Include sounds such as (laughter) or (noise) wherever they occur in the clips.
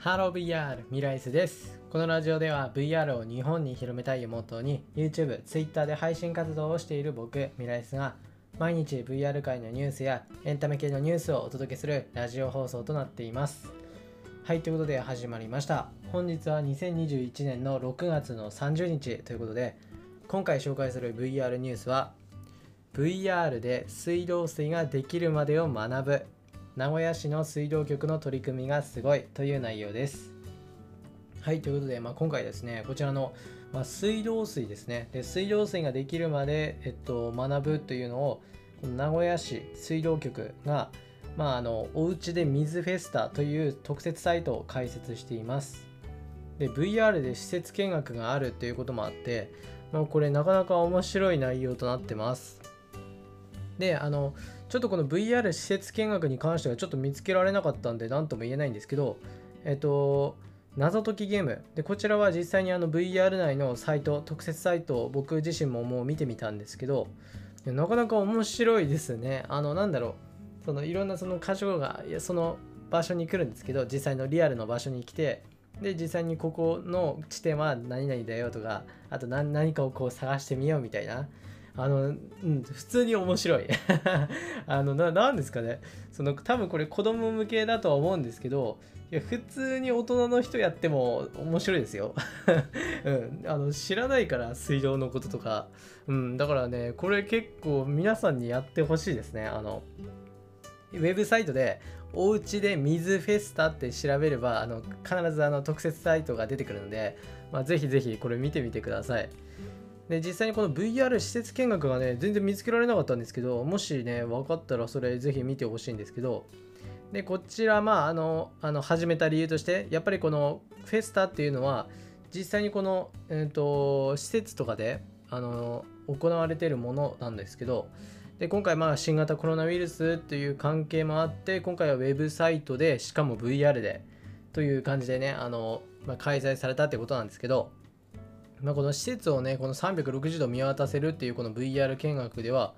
ハロー VR ミライスです。このラジオでは VR を日本に広めたいをモットーに YouTube、Twitter で配信活動をしている僕ミライスが毎日 VR 界のニュースやエンタメ系のニュースをお届けするラジオ放送となっています。はいということで始まりました。本日は2021年の6月の30日ということで今回紹介する VR ニュースは VR で水道水ができるまでを学ぶ名古屋市の水道局の取り組みがすごいという内容です。はい、ということで、まあ、今回ですね、こちらの、まあ、水道水ですねで。水道水ができるまで、えっと、学ぶというのを、この名古屋市水道局が、まあ、あのおうちで水フェスタという特設サイトを開設しています。で VR で施設見学があるということもあって、まあ、これなかなか面白い内容となってます。であのちょっとこの VR 施設見学に関してはちょっと見つけられなかったんで何とも言えないんですけどえっと謎解きゲーム。でこちらは実際にあの VR 内のサイト特設サイトを僕自身ももう見てみたんですけどなかなか面白いですね。あのなんだろう。そのいろんなその箇所がいやその場所に来るんですけど実際のリアルの場所に来てで実際にここの地点は何々だよとかあと何かをこう探してみようみたいな。あの、うん、普通に面白い。(laughs) あの、な、なんですかね。その、多分これ子供向けだとは思うんですけど、いや、普通に大人の人やっても面白いですよ。(laughs) うん。あの、知らないから水道のこととか。うん。だからね、これ結構皆さんにやってほしいですね。あの、ウェブサイトで、おうちで水フェスタって調べれば、あの、必ずあの特設サイトが出てくるので、まあ、ぜひぜひこれ見てみてください。で実際にこの VR 施設見学がね全然見つけられなかったんですけどもしね分かったらそれぜひ見てほしいんですけどでこちらまああのあの始めた理由としてやっぱりこのフェスタっていうのは実際にこの、えーと、施設とかであの行われているものなんですけどで今回まあ新型コロナウイルスという関係もあって今回はウェブサイトでしかも VR でという感じでねあの、まあ、開催されたってことなんですけどまあ、この施設をね、この360度見渡せるっていうこの VR 見学では、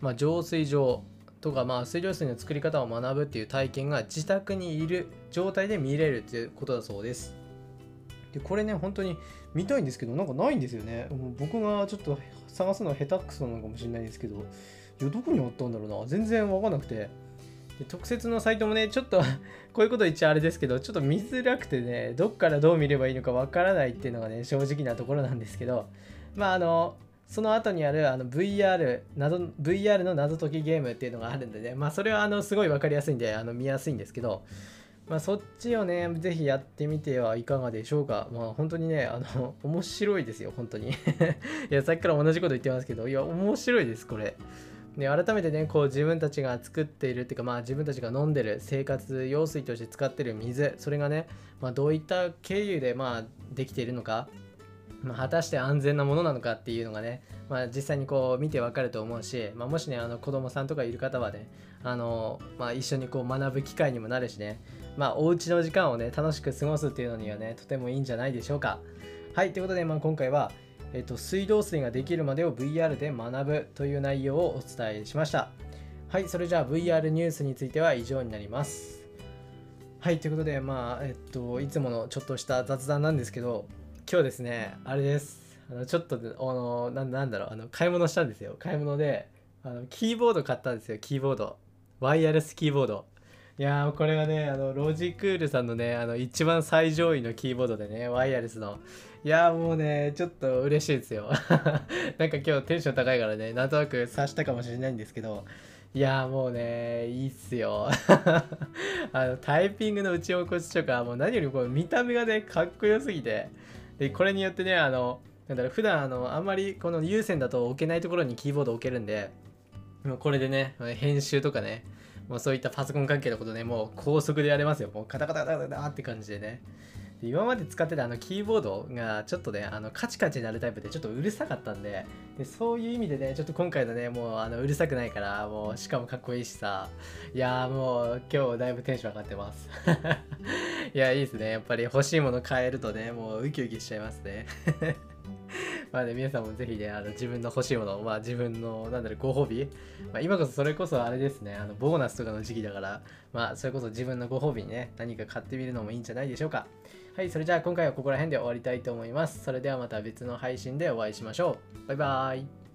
まあ、浄水場とか、まあ、水道水の作り方を学ぶっていう体験が自宅にいる状態で見れるっていうことだそうです。で、これね、本当に見たいんですけど、なんかないんですよね。もう僕がちょっと探すのは下手くそなのかもしれないですけど、いや、どこにあったんだろうな。全然わかんなくて。で特設のサイトもね、ちょっと (laughs) こういうこと言っちゃあれですけど、ちょっと見づらくてね、どっからどう見ればいいのかわからないっていうのがね、正直なところなんですけど、まああの、その後にあるあの VR, 謎 VR の謎解きゲームっていうのがあるんでね、まあそれはあのすごい分かりやすいんであの見やすいんですけど、まあそっちをね、ぜひやってみてはいかがでしょうか。まあ本当にね、あの、面白いですよ、本当に。(laughs) いや、さっきから同じこと言ってますけど、いや、面白いです、これ。で改めてねこう自分たちが作っているっていうかまあ自分たちが飲んでる生活用水として使ってる水それがね、まあ、どういった経由でまあできているのか、まあ、果たして安全なものなのかっていうのがね、まあ、実際にこう見てわかると思うし、まあ、もしねあの子供さんとかいる方はねあの、まあ、一緒にこう学ぶ機会にもなるしねまあお家の時間をね楽しく過ごすっていうのにはねとてもいいんじゃないでしょうか。はいということで、まあ、今回はえっと、水道水ができるまでを VR で学ぶという内容をお伝えしました。はい、それじゃあ VR ニュースについては以上になります。はい、ということで、まあ、えっと、いつものちょっとした雑談なんですけど、今日ですね、あれです。あのちょっと、あのな、なんだろう、あの買い物したんですよ。買い物で、あのキーボード買ったんですよ、キーボード。ワイヤレスキーボード。いやーこれがねあのロジクールさんのねあの一番最上位のキーボードでねワイヤレスの。いやーもうねちょっと嬉しいですよ。(laughs) なんか今日テンション高いからねなんとなく察したかもしれないんですけど。いやーもうねいいっすよ。(laughs) あのタイピングの打ち心地とかもう何よりこう見た目がねかっこよすぎて。でこれによってねあのなんだろう普段あのあんまりこの有線だと置けないところにキーボード置けるんでもうこれでね編集とかねもうそういったパソコン関係のことね、もう高速でやれますよ。もうカタカタカタカタって感じでね。で今まで使ってたあのキーボードがちょっとね、あのカチカチになるタイプでちょっとうるさかったんで、でそういう意味でね、ちょっと今回のね、もうあのうるさくないから、もうしかもかっこいいしさ、いやーもう今日だいぶテンション上がってます。(laughs) いや、いいですね。やっぱり欲しいもの買えるとね、もうウキウキしちゃいますね。(laughs) (laughs) まあね、皆さんもぜひね、あの自分の欲しいもの、まあ自分の、なんだろう、ご褒美、まあ、今こそそれこそあれですね、あのボーナスとかの時期だから、まあそれこそ自分のご褒美にね、何か買ってみるのもいいんじゃないでしょうか。はい、それじゃあ今回はここら辺で終わりたいと思います。それではまた別の配信でお会いしましょう。バイバーイ。